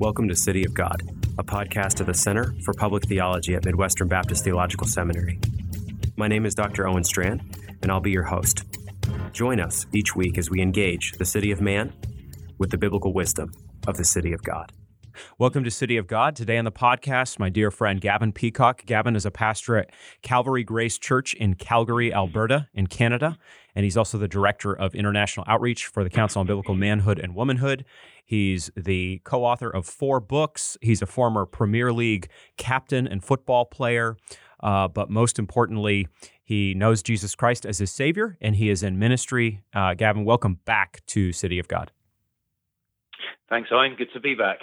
Welcome to City of God, a podcast of the Center for Public Theology at Midwestern Baptist Theological Seminary. My name is Dr. Owen Strachan, and I'll be your host. Join us each week as we engage the city of man with the biblical wisdom of the city of God. Welcome to City of God. Today on the podcast, my dear friend Gavin Peacock. Gavin is a pastor at Calvary Grace Church in Calgary, Alberta, in Canada, and he's also the director of international outreach for the Council on Biblical Manhood and Womanhood. He's the co author of four books. He's a former Premier League captain and football player. Uh, but most importantly, he knows Jesus Christ as his Savior and he is in ministry. Uh, Gavin, welcome back to City of God. Thanks, Owen. Good to be back.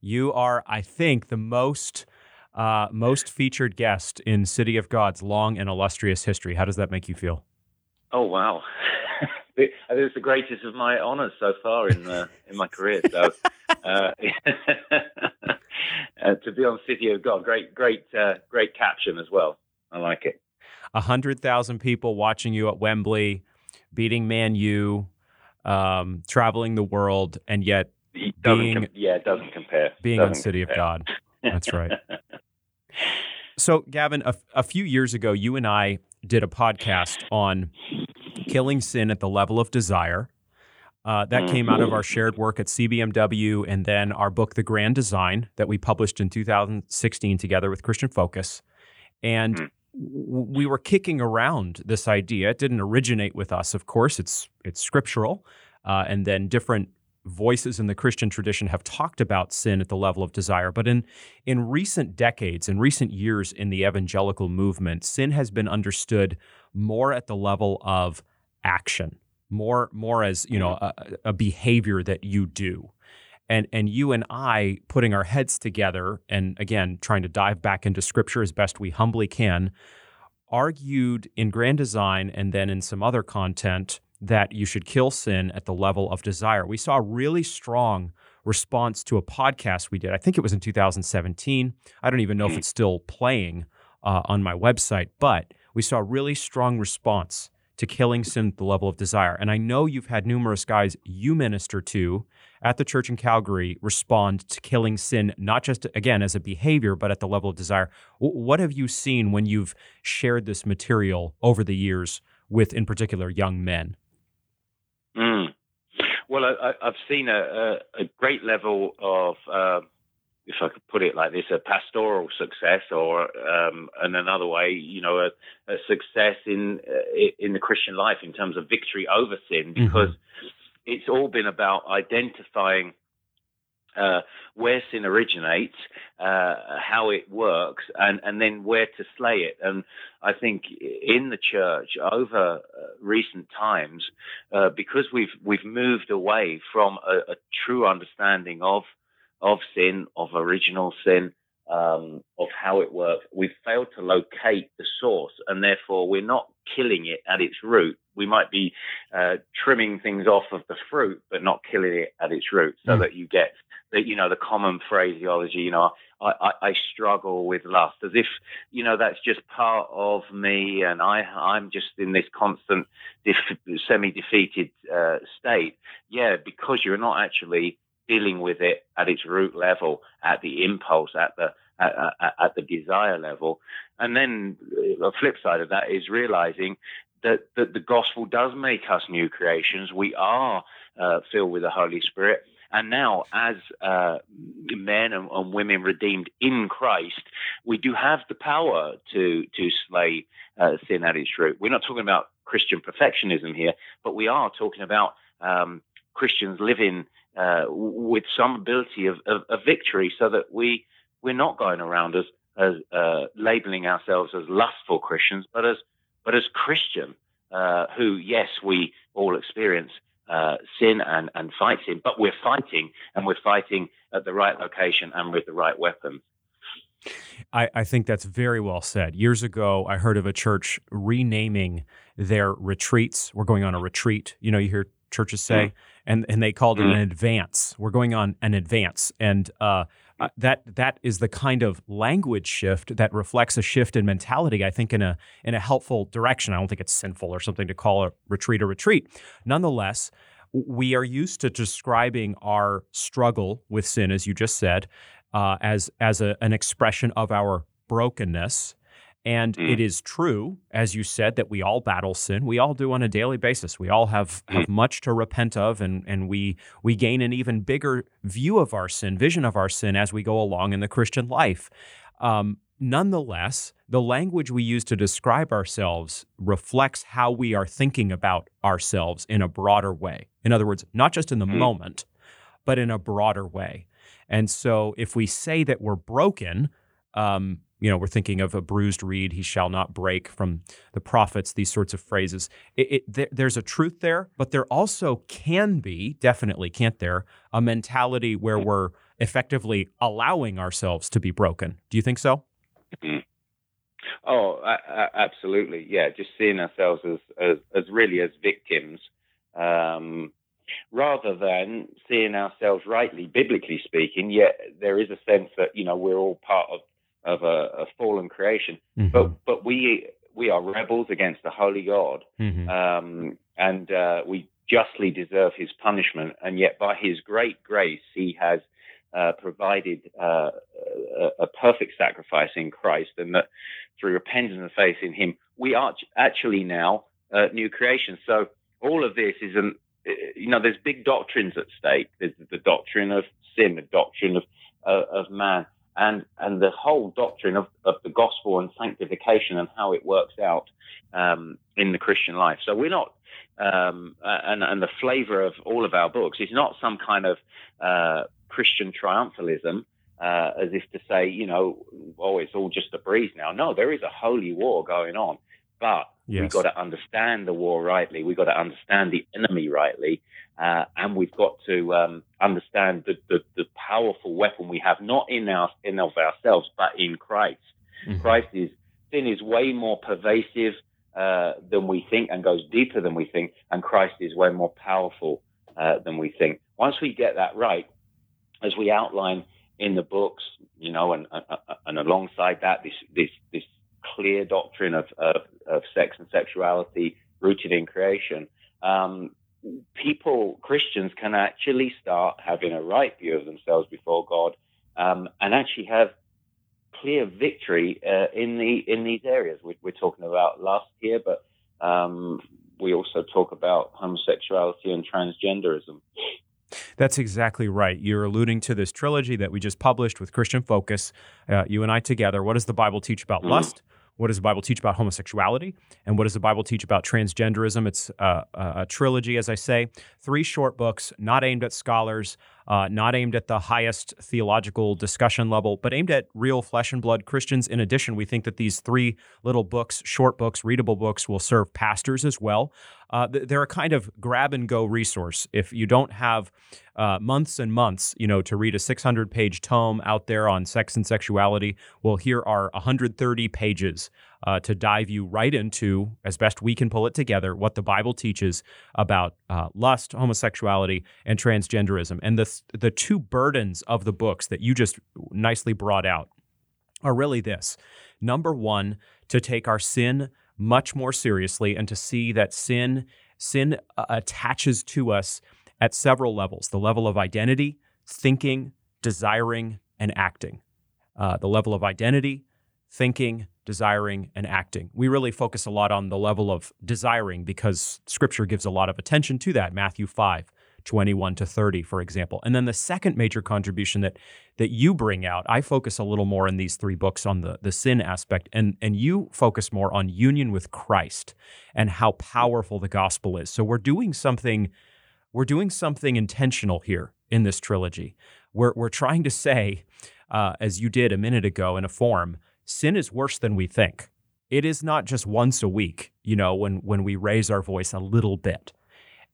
You are, I think, the most uh, most featured guest in City of God's long and illustrious history. How does that make you feel? Oh wow, I think it's the greatest of my honors so far in uh, in my career. So uh, uh, to be on City of God, great, great, uh, great caption as well. I like it. A hundred thousand people watching you at Wembley, beating Man U, um, traveling the world, and yet being, com- yeah, it doesn't compare. Being doesn't on City compare. of God. That's right. so, Gavin, a, a few years ago, you and I did a podcast on killing sin at the level of desire. Uh, that came out of our shared work at CBMW and then our book, The Grand Design, that we published in 2016 together with Christian Focus. And Mhm. w- we were kicking around this idea. It didn't originate with us, of course. It's it's scriptural, uh, and then different voices in the Christian tradition have talked about sin at the level of desire. But in in recent decades, in recent years in the evangelical movement, sin has been understood more at the level of action, more more as you know a, a behavior that you do. And, and you and I putting our heads together and again trying to dive back into scripture as best we humbly can argued in grand design and then in some other content that you should kill sin at the level of desire. We saw a really strong response to a podcast we did. I think it was in 2017. I don't even know if it's still playing uh, on my website, but we saw a really strong response to killing sin at the level of desire. And I know you've had numerous guys you minister to at the church in Calgary respond to killing sin, not just again as a behavior, but at the level of desire. What have you seen when you've shared this material over the years with, in particular, young men? Mm. Well, I, I've seen a, a, great level of, uh, if I could put it like this, a pastoral success, or um, in another way, you know, a, a success in uh, in the Christian life in terms of victory over sin, because it's all been about identifying. Uh, where sin originates, uh, how it works, and, and then where to slay it. And I think in the church over uh, recent times, uh, because we've we've moved away from a, a true understanding of of sin, of original sin, um, of how it works, we've failed to locate the source, and therefore we're not killing it at its root. We might be uh, trimming things off of the fruit, but not killing it at its root, so Mm. that you get the you know the common phraseology. You know, I, I, I struggle with lust, as if you know that's just part of me, and I I'm just in this constant def- semi-defeated uh, state. Yeah, because you're not actually dealing with it at its root level, at the impulse, at the at, at, at the desire level, and then uh, the flip side of that is realizing that that the gospel does make us new creations. We are uh, filled with the Holy Spirit. And now, as uh, men and, and women redeemed in Christ, we do have the power to to slay uh, sin at its root. We're not talking about Christian perfectionism here, but we are talking about um, Christians living uh, with some ability of, of, of victory, so that we we're not going around as as uh, labeling ourselves as lustful Christians, but as but as Christian, uh, who yes, we all experience uh, sin and, and fight sin, but we're fighting and we're fighting at the right location and with the right weapons. I, I think that's very well said. Years ago, I heard of a church renaming their retreats. We're going on a retreat. You know, you hear churches say, and and they called it an advance. We're going on an advance, and uh, uh, that that is the kind of language shift that reflects a shift in mentality. I think in a in a helpful direction. I don't think it's sinful or something to call a retreat a retreat. Nonetheless. we are used to describing our struggle with sin, as you just said, uh, as as a, an expression of our brokenness. And mm. it is true, as you said, that we all battle sin. We all do on a daily basis. We all have, have mm. much to repent of, and, and we we gain an even bigger view of our sin, vision of our sin as we go along in the Christian life. Um, nonetheless, the language we use to describe ourselves reflects how we are thinking about ourselves in a broader way. In other words, not just in the mm. moment, but in a broader way. And so if we say that we're broken, um, you know, we're thinking of a bruised reed, he shall not break from the prophets, these sorts of phrases. It, it, th- there's a truth there, but there also can be, definitely can't there, a mentality where we're effectively allowing ourselves to be broken. Do you think so? Mm-hmm. Oh, absolutely. Yeah, just seeing ourselves as, as, as really as victims um, rather than seeing ourselves rightly, biblically speaking. Yet there is a sense that, you know, we're all part of of a, a fallen creation. Mm-hmm. But but we we are rebels against the holy God, mm-hmm. um, and uh, we justly deserve His punishment. And yet, by His great grace, He has uh, provided uh, a, a, perfect sacrifice in Christ, and that through repentance and faith in Him, we are actually now uh, new creation. So all of this is an you know, there's big doctrines at stake. There's the doctrine of sin, the doctrine of uh, of man, and and the whole doctrine of, of the gospel and sanctification and how it works out um, in the Christian life. So we're not, um, and and the flavor of all of our books is not some kind of uh, Christian triumphalism. Uh, as if to say, you know, oh, it's all just a breeze now. No, there is a holy war going on, but yes. we've got to understand the war rightly. We've got to understand the enemy rightly, uh, and we've got to um, understand the, the, the, powerful weapon we have, not in our in of ourselves, but in Christ. Mm-hmm. Christ is sin is way more pervasive uh, than we think and goes deeper than we think, and Christ is way more powerful uh, than we think. Once we get that right, as we outline in the books, you know, and and alongside that, this this this clear doctrine of, of, of sex and sexuality rooted in creation, um, people, Christians, can actually start having a right view of themselves before God um, and actually have clear victory uh, in the in these areas. We, are talking about lust here, but um, we also talk about homosexuality and transgenderism. That's exactly right. You're alluding to this trilogy that we just published with Christian Focus, uh, you and I together. What does the Bible teach about mm. lust? What does the Bible teach about homosexuality? And what does the Bible teach about transgenderism? It's uh, a trilogy, as I say, three short books, not aimed at scholars, uh, not aimed at the highest theological discussion level, but aimed at real flesh and blood Christians. In addition, we think that these three little books, short books, readable books, will serve pastors as well. Uh, they're a kind of grab and go resource. If you don't have uh, months and months, you know, to read a 600 page tome out there on sex and sexuality, well, here are 130 pages uh, to dive you right into, as best we can pull it together, what the Bible teaches about uh, lust, homosexuality, and transgenderism. And the, the two burdens of the books that you just nicely brought out are really this number one, to take our sin much more seriously and to see that sin sin uh, attaches to us at several levels the level of identity thinking desiring and acting uh, the level of identity thinking desiring, and acting. We really focus a lot on the level of desiring because scripture gives a lot of attention to that. Matthew 5, 21 to 30, for example. And then the second major contribution that that you bring out, I focus a little more in these three books on the, the sin aspect, and, and you focus more on union with Christ and how powerful the gospel is. So we're doing something, we're doing something intentional here in this trilogy. We're, we're trying to say, uh, as you did a minute ago in a form, sin is worse than we think. It is not just once a week, you know, when, when we raise our voice a little bit.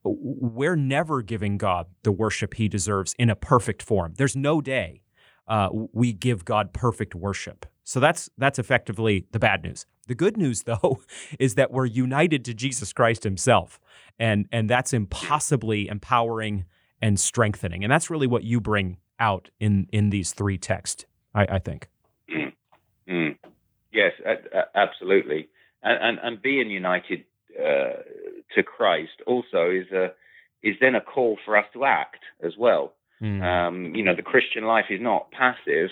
We're never giving God the worship he deserves in a perfect form. There's no day uh, we give God perfect worship. So that's that's effectively the bad news. The good news, though, is that we're united to Jesus Christ Himself, and and that's impossibly empowering and strengthening. And that's really what you bring out in in these three texts. I, I think. Mm. Yes, absolutely. And, and, and being united uh, to Christ also is a is then a call for us to act as well. Mm. Um, you know, the Christian life is not passive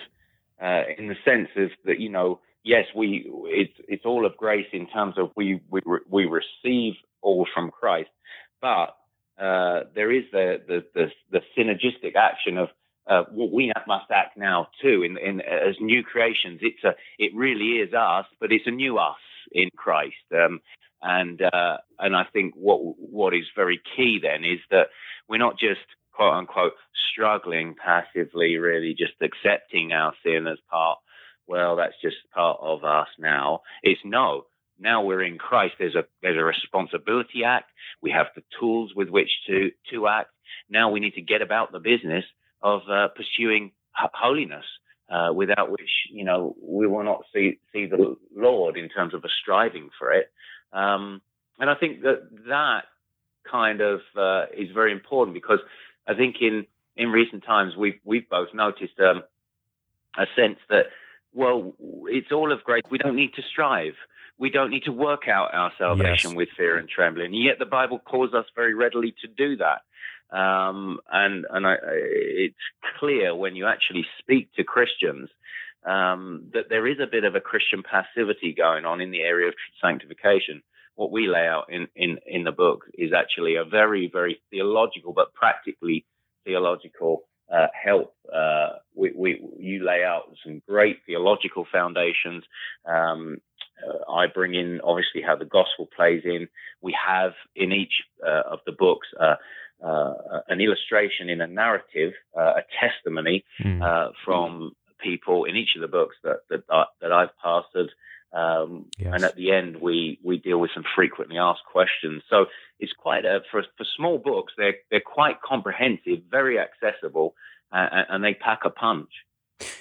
uh, in the sense of that. You know, yes, we it's it's all of grace in terms of we we we receive all from Christ, but uh, there is the, the the the synergistic action of uh, what we must act now too. In, in as new creations, it's a it really is us, but it's a new us in Christ. Um, and uh, and I think what what is very key then is that we're not just quote unquote struggling passively, really just accepting our sin as part. Well, that's just part of us now. It's no. Now we're in Christ. There's a there's a responsibility act. We have the tools with which to to act. Now we need to get about the business of uh, pursuing holiness, uh, without which you know we will not see see the Lord in terms of a striving for it. Um, and I think that that kind of uh, is very important because I think in in recent times we've we've both noticed um, a sense that well it's all of grace. We don't need to strive. We don't need to work out our salvation yes. with fear and trembling. And yet the Bible calls us very readily to do that. Um, and and I, it's clear when you actually speak to Christians um, that there is a bit of a Christian passivity going on in the area of sanctification. What we lay out in, in, in the book is actually a very, very theological, but practically theological uh, help. Uh, we, we, you lay out some great theological foundations. Um, uh, I bring in obviously how the gospel plays in. We have in each uh, of the books uh, uh, an illustration in a narrative, uh, a testimony mm. uh, from people in each of the books that that, that I've pastored. Um, yes. And at the end, we we deal with some frequently asked questions. So it's quite a for for small books. They're they're quite comprehensive, very accessible, uh, and they pack a punch.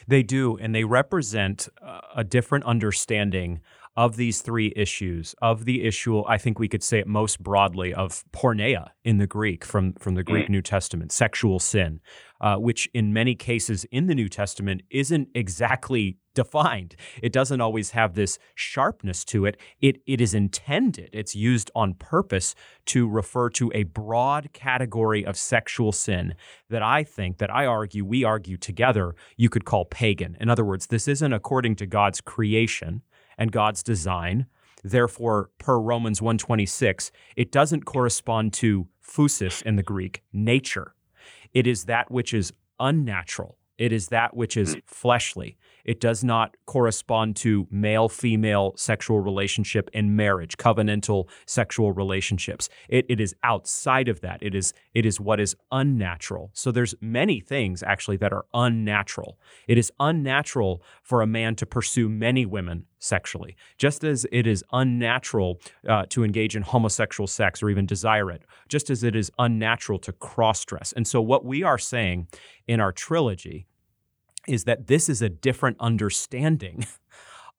They do, and they represent a different understanding of these three issues, of the issue, I think we could say it most broadly, of porneia in the Greek, from, from the Greek mm. New Testament, sexual sin, uh, which in many cases in the New Testament isn't exactly defined. It doesn't always have this sharpness to it. It, it is intended, it's used on purpose to refer to a broad category of sexual sin that I think, that I argue, we argue together, you could call pagan. In other words, this isn't according to God's creation and God's design. Therefore, per Romans 126, it doesn't correspond to phusis in the Greek, nature. It is that which is unnatural. It is that which is hmm. fleshly. It does not correspond to male female sexual relationship and marriage, covenantal sexual relationships. It, it is outside of that. It is, it is what is unnatural. So there's many things actually that are unnatural. It is unnatural for a man to pursue many women sexually, just as it is unnatural uh, to engage in homosexual sex or even desire it, just as it is unnatural to cross dress. And so, what we are saying in our trilogy is that this is a different understanding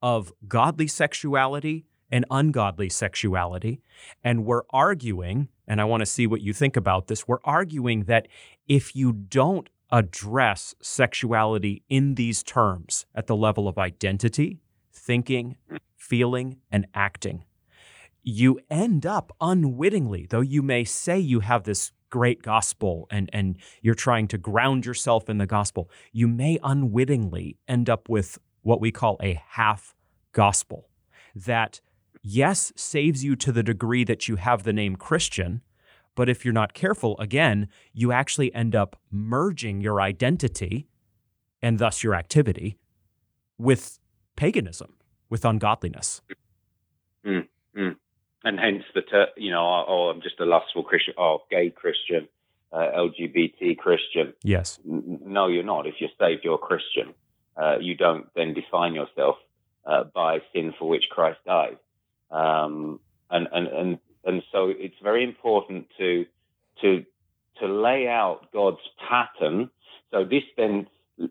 of godly sexuality and ungodly sexuality. And we're arguing, and I want to see what you think about this, we're arguing that if you don't address sexuality in these terms at the level of identity, thinking, feeling, and acting, you end up unwittingly, though you may say you have this great gospel and, and you're trying to ground yourself in the gospel, you may unwittingly end up with what we call a half gospel that, yes, saves you to the degree that you have the name Christian. But if you're not careful, again, you actually end up merging your identity and thus your activity with paganism, with ungodliness. Mm, mm and hence the ter- you know oh, oh, I'm just a lustful Christian, oh gay Christian, uh, LGBT Christian. Yes. N- no, you're not. If you're saved, you're a Christian. Uh, you don't then define yourself uh, by sin for which Christ died. Um, and, and and and so it's very important to to to lay out God's pattern. So this then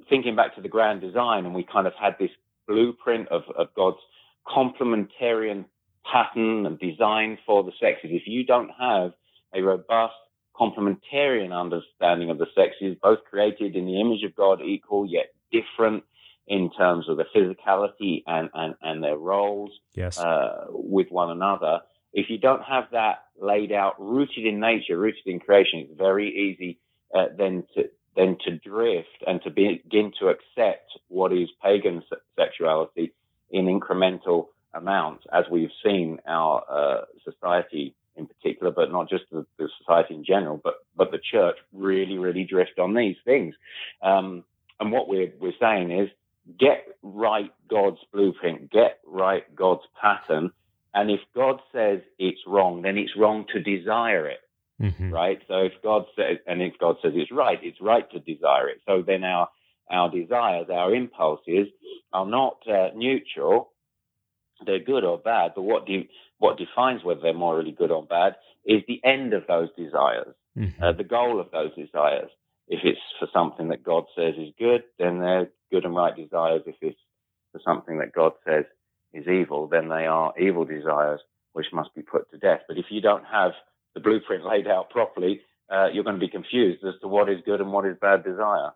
thinking back to the grand design, and we kind of had this blueprint of, of God's complementarian pattern and design for the sexes. If you don't have a robust complementarian understanding of the sexes, both created in the image of God, equal yet different in terms of the physicality and, and, and their roles yes. uh, with one another, if you don't have that laid out, rooted in nature, rooted in creation, it's very easy uh, then to then to drift and to begin to accept what is pagan sexuality in incremental amounts, as we've seen our uh, society in particular, but not just the, the, society in general, but but the church really, really drift on these things. Um, and what we're we're saying is get right God's blueprint, get right God's pattern, and if God says it's wrong, then it's wrong to desire it. Mm-hmm. Right. So if God says, and if God says it's right, it's right to desire it. So then our, our desires, our impulses are not uh, neutral. They're good or bad, but what de- what defines whether they're morally good or bad is the end of those desires, mm-hmm. uh, the goal of those desires. If it's for something that God says is good, then they're good and right desires. If it's for something that God says is evil, then they are evil desires which must be put to death. But if you don't have the blueprint laid out properly, uh, you're going to be confused as to what is good and what is bad desire.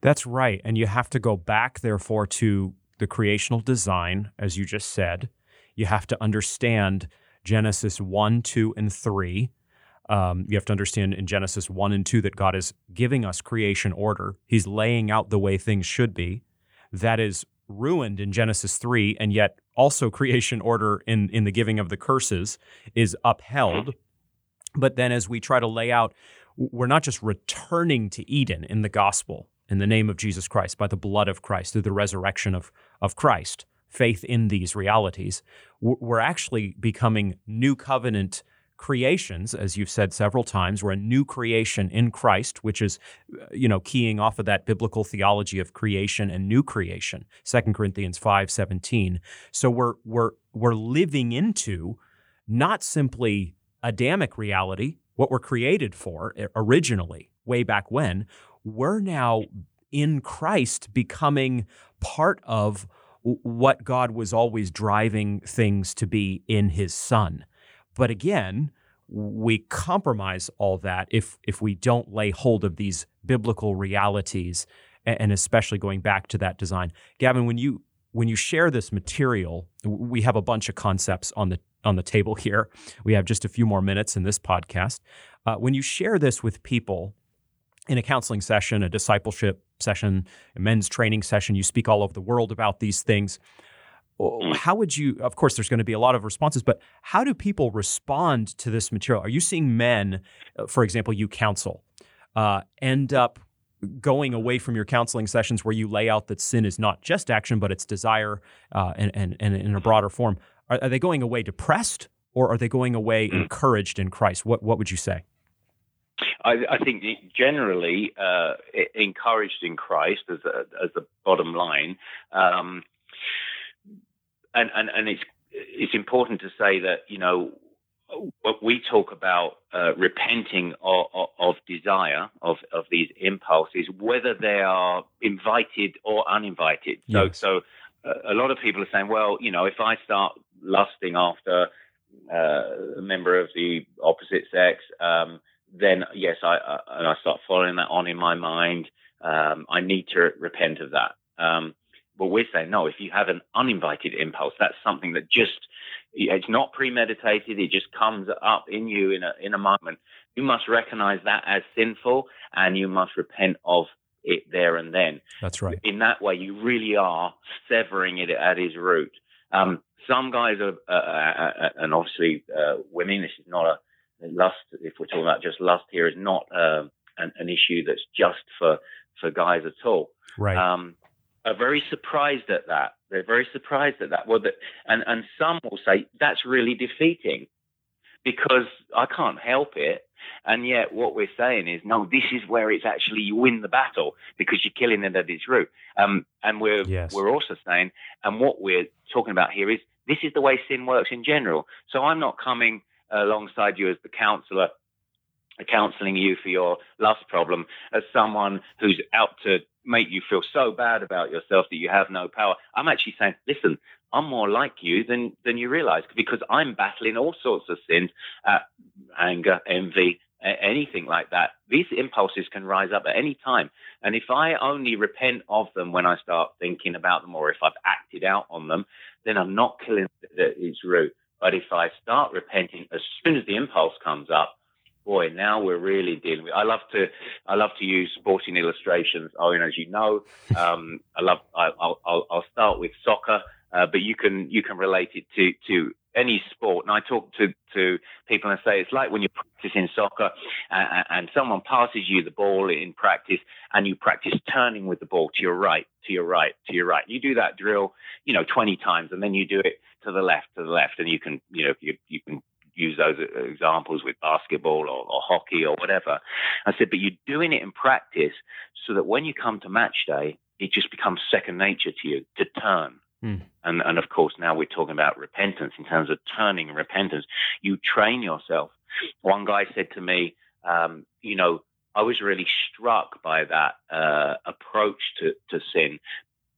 That's right. And you have to go back, therefore, to the creational design, as you just said. You have to understand Genesis 1, 2, and 3. Um, you have to understand in Genesis 1 and 2 that God is giving us creation order. He's laying out the way things should be. That is ruined in Genesis 3, and yet also creation order in, in the giving of the curses is upheld. But then as we try to lay out, we're not just returning to Eden in the gospel in the name of Jesus Christ, by the blood of Christ, through the resurrection of, of Christ, faith in these realities. We're actually becoming new covenant creations, as you've said several times. We're a new creation in Christ, which is, uh, you know, keying off of that biblical theology of creation and new creation, 2 Corinthians 5 17. So we're, we're, we're living into not simply Adamic reality, what we're created for originally, way back when. We're now in Christ becoming part of what God was always driving things to be in his son. But again, we compromise all that if if we don't lay hold of these biblical realities and especially going back to that design. Gavin, when you when you share this material, we have a bunch of concepts on the on the table here. We have just a few more minutes in this podcast. Uh, when you share this with people in a counseling session, a discipleship session, a men's training session, you speak all over the world about these things. Mm. How would you, of course, there's going to be a lot of responses, but how do people respond to this material? Are you seeing men, uh, for example, you counsel, uh, end up going away from your counseling sessions where you lay out that sin is not just action, but it's desire uh, and, and, and in a broader form? Are, are, they going away depressed or are they going away mm. encouraged in Christ? What, what would you say? I, I think generally uh, encouraged in Christ as a, as the bottom line. Um, and, and, and it's, it's important to say that, you know, what we talk about uh, repenting of, of, of, desire of, of these impulses, whether they are invited or uninvited. So, yes. so uh, a lot of people are saying, well, you know, if I start lusting after uh, a member of the opposite sex, um, then yes, I, I, I start following that on in my mind. Um, I need to repent of that. Um, but we're saying no. If you have an uninvited impulse, that's something that just it's not premeditated. It just comes up in you in a in a moment. You must recognize that as sinful, and you must repent of it there and then. That's right. In that way, you really are severing it at its root. Um, some guys are, uh, uh, uh and obviously uh, women. This is not a lust. If we're talking about just lust here, is not um, an, an, issue that's just for for guys at all. Right. Um, are very surprised at that. They're very surprised at that. Well, the, and and some will say that's really defeating because I can't help it. And yet, what we're saying is, no, this is where it's actually you win the battle because you're killing it at its root. Um, and we're yes. we're also saying, and what we're talking about here is this is the way sin works in general. So I'm not coming alongside you as the counselor counseling you for your lust problem as someone who's out to make you feel so bad about yourself that you have no power. I'm actually saying, listen, I'm more like you than than you realize because I'm battling all sorts of sins, uh, anger, envy, anything like that. These impulses can rise up at any time, and if I only repent of them when I start thinking about them, or if I've acted out on them, then I'm not killing its root. But if I start repenting as soon as the impulse comes up, boy, now we're really dealing with. I love to, I love to use sporting illustrations. Owen, as you know, um, I love. I, will I'll, I'll start with soccer, uh, but you can you can relate it to to any sport. And I talk to to people and say it's like when you're practicing soccer and, and someone passes you the ball in practice, and you practice turning with the ball to your right, to your right, to your right. You do that drill, you know, 20 times, and then you do it to the left, to the left, and you can, you know, you you can use those examples with basketball or, or, hockey or whatever. I said, but you're doing it in practice so that when you come to match day, it just becomes second nature to you to turn. Mm. And, and of course, now we're talking about repentance in terms of turning repentance. You train yourself. One guy said to me, um, you know, I was really struck by that uh, approach to, to sin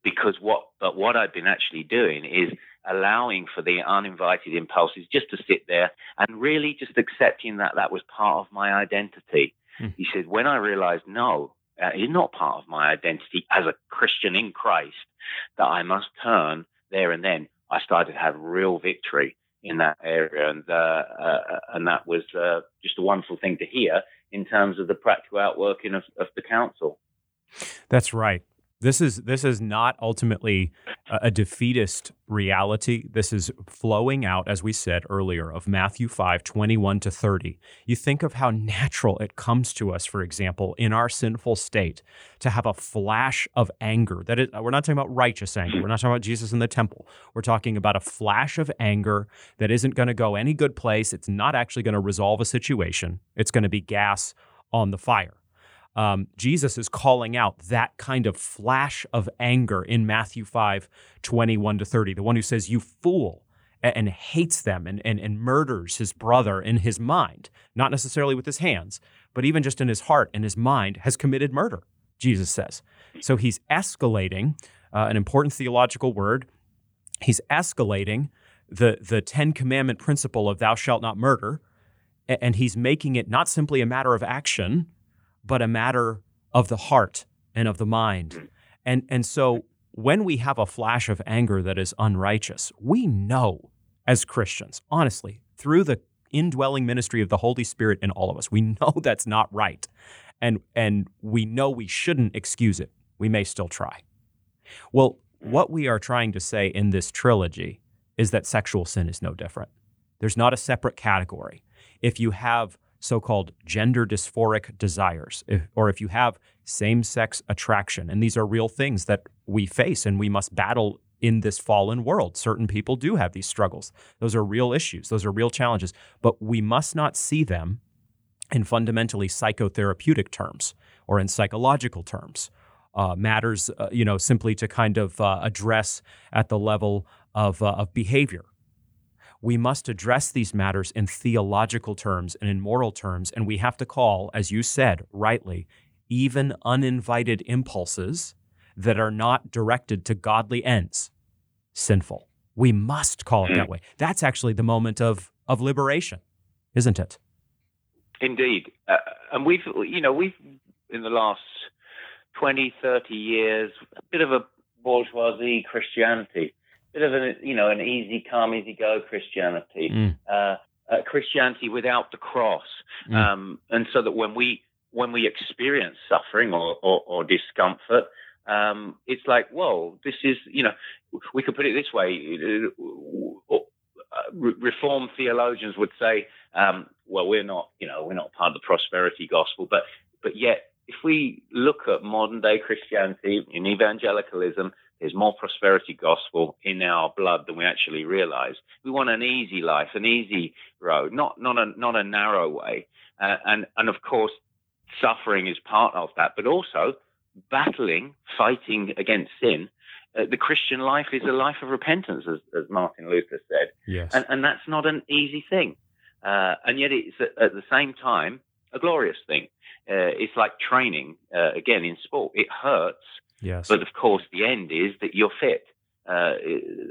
because what but what I've been actually doing is allowing for the uninvited impulses just to sit there and really just accepting that that was part of my identity. Mm. He said, when I realized, no, uh, it's not part of my identity as a Christian in Christ, that I must turn there and then, I started to have real victory in that area. And, uh, uh, and that was uh, just a wonderful thing to hear in terms of the practical outworking of, of the counsel. That's right. This is this is not ultimately a, a, defeatist reality. This is flowing out, as we said earlier, of Matthew 5, 21 to 30. You think of how natural it comes to us, for example, in our sinful state, to have a flash of anger. That is, we're not talking about righteous anger. We're not talking about Jesus in the temple. We're talking about a flash of anger that isn't going to go any good place. It's not actually going to resolve a situation. It's going to be gas on the fire um, Jesus is calling out that kind of flash of anger in Matthew 5 21 to 30. The one who says, You fool, and, hates them and, and, and murders his brother in his mind, not necessarily with his hands, but even just in his heart and his mind, has committed murder, Jesus says. So he's escalating uh, an important theological word. He's escalating the, the Ten Commandment principle of thou shalt not murder, and he's making it not simply a matter of action but a matter of the heart and of the mind. Mm. And, and so when we have a flash of anger that is unrighteous, we know as Christians, honestly, through the indwelling ministry of the Holy Spirit in all of us, we know that's not right. And, and we know we shouldn't excuse it. We may still try. Well, mm. what we are trying to say in this trilogy is that sexual sin is no different. There's not a separate category. If you have so called gender dysphoric desires, if, or if you have same sex attraction. And these are real things that we face and we must battle in this fallen world. Certain people do have these struggles. Those are real issues, those are real challenges, but we must not see them in fundamentally psychotherapeutic terms or in psychological terms. Uh, matters, uh, you know, simply to kind of uh, address at the level of, uh, of behavior we must address these matters in theological terms and in moral terms, and we have to call, as you said rightly, even uninvited impulses that are not directed to godly ends sinful. We must call it that hmm. way. That's actually the moment of, of liberation, isn't it? Indeed. Uh, and we've, you know, we've, in the last 20, 30 years, a bit of a bourgeoisie Christianity bit of an you know an easy come, easy go Christianity, mm. uh, uh, Christianity without the cross, mm. um, and so that when we when we experience suffering or, or, or discomfort, um, it's like, whoa, this is you know, we could put it this way. Uh, Reformed theologians would say, um, well, we're not, you know, we're not part of the prosperity gospel, but but yet, if we look at modern day Christianity in evangelicalism, there's more prosperity gospel in our blood than we actually realize. We want an easy life, an easy road, not not a not a narrow way. Uh, and and of course, suffering is part of that, but also battling, fighting against sin. Uh, the Christian life is a life of repentance, as, as Martin Luther said. Yes. And, and that's not an easy thing. Uh, and yet it's at, at, the same time a glorious thing. Uh, it's like training, uh, again, in sport. It hurts, Yes. But of course, the end is that you're fit, uh,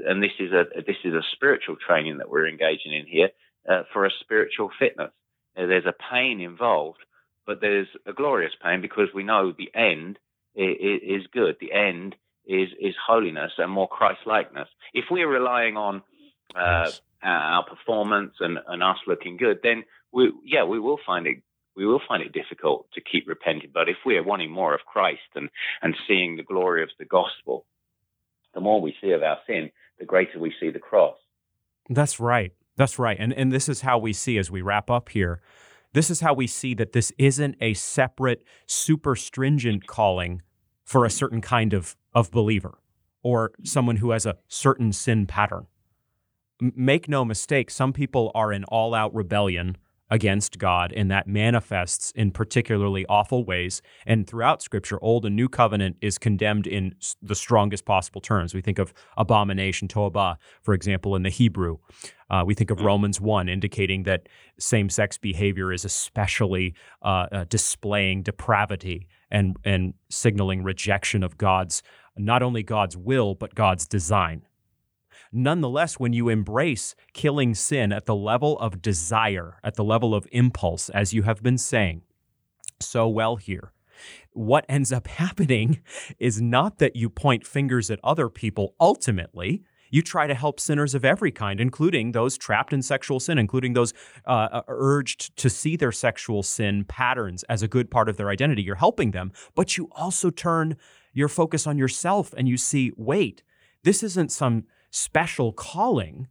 and this is a this is a spiritual training that we're engaging in here uh, for a spiritual fitness. Uh, there's a pain involved, but there's a glorious pain because we know the end is, is good. The end is is holiness and more Christ likeness. If we're relying on uh, yes. our performance and, and us looking good, then we, yeah, we will find it we will find it difficult to keep repenting. But if we are wanting more of Christ and, and seeing the glory of the gospel, the more we see of our sin, the greater we see the cross. That's right. That's right. And and this is how we see as we wrap up here. This is how we see that this isn't a separate, super stringent calling for a certain kind of, of believer or someone who has a certain sin pattern. M- make no mistake, some people are in all out rebellion against God, and that manifests in particularly awful ways. And throughout Scripture, Old and New Covenant is condemned in the strongest possible terms. We think of abomination, toba, for example, in the Hebrew. Uh, we think of mm. Romans 1, indicating that same sex behavior is especially uh, uh, displaying depravity and, and signaling rejection of God's, not only God's will, but God's design. Nonetheless, when you embrace killing sin at the level of desire, at the level of impulse, as you have been saying so well here, what ends up happening is not that you point fingers at other people ultimately. You try to help sinners of every kind, including those trapped in sexual sin, including those uh, uh urged to see their sexual sin patterns as a good part of their identity. You're helping them, but you also turn your focus on yourself and you see, wait, this isn't some special calling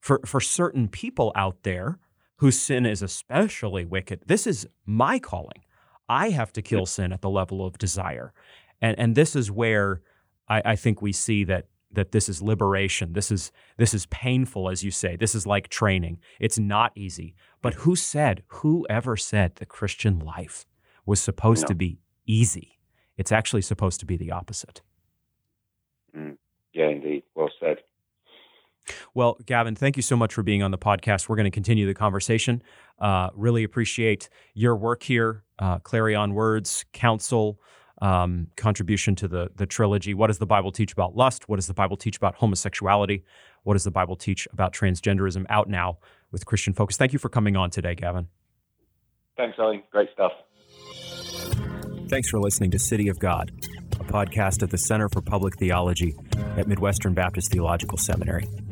for, for certain people out there whose sin is especially wicked. This is my calling. I have to kill sin at the level of desire. And, and this is where I, I think we see that that this is liberation. This is this is painful, as you say. This is like training. It's not easy. But who said, whoever said the Christian life was supposed no. to be easy? It's actually supposed to be the opposite. Mm. Yeah, indeed. Well said. Well, Gavin, thank you so much for being on the podcast. We're going to continue the conversation. Uh, really appreciate your work here, uh, Clarion Words, Counsel, um, contribution to the the trilogy. What does the Bible teach about lust? What does the Bible teach about homosexuality? What does the Bible teach about transgenderism? Out now with Christian Focus. Thank you for coming on today, Gavin. Thanks, Ollie. Great stuff. Thanks for listening to City of God, a podcast at the Center for Public Theology at Midwestern Baptist Theological Seminary.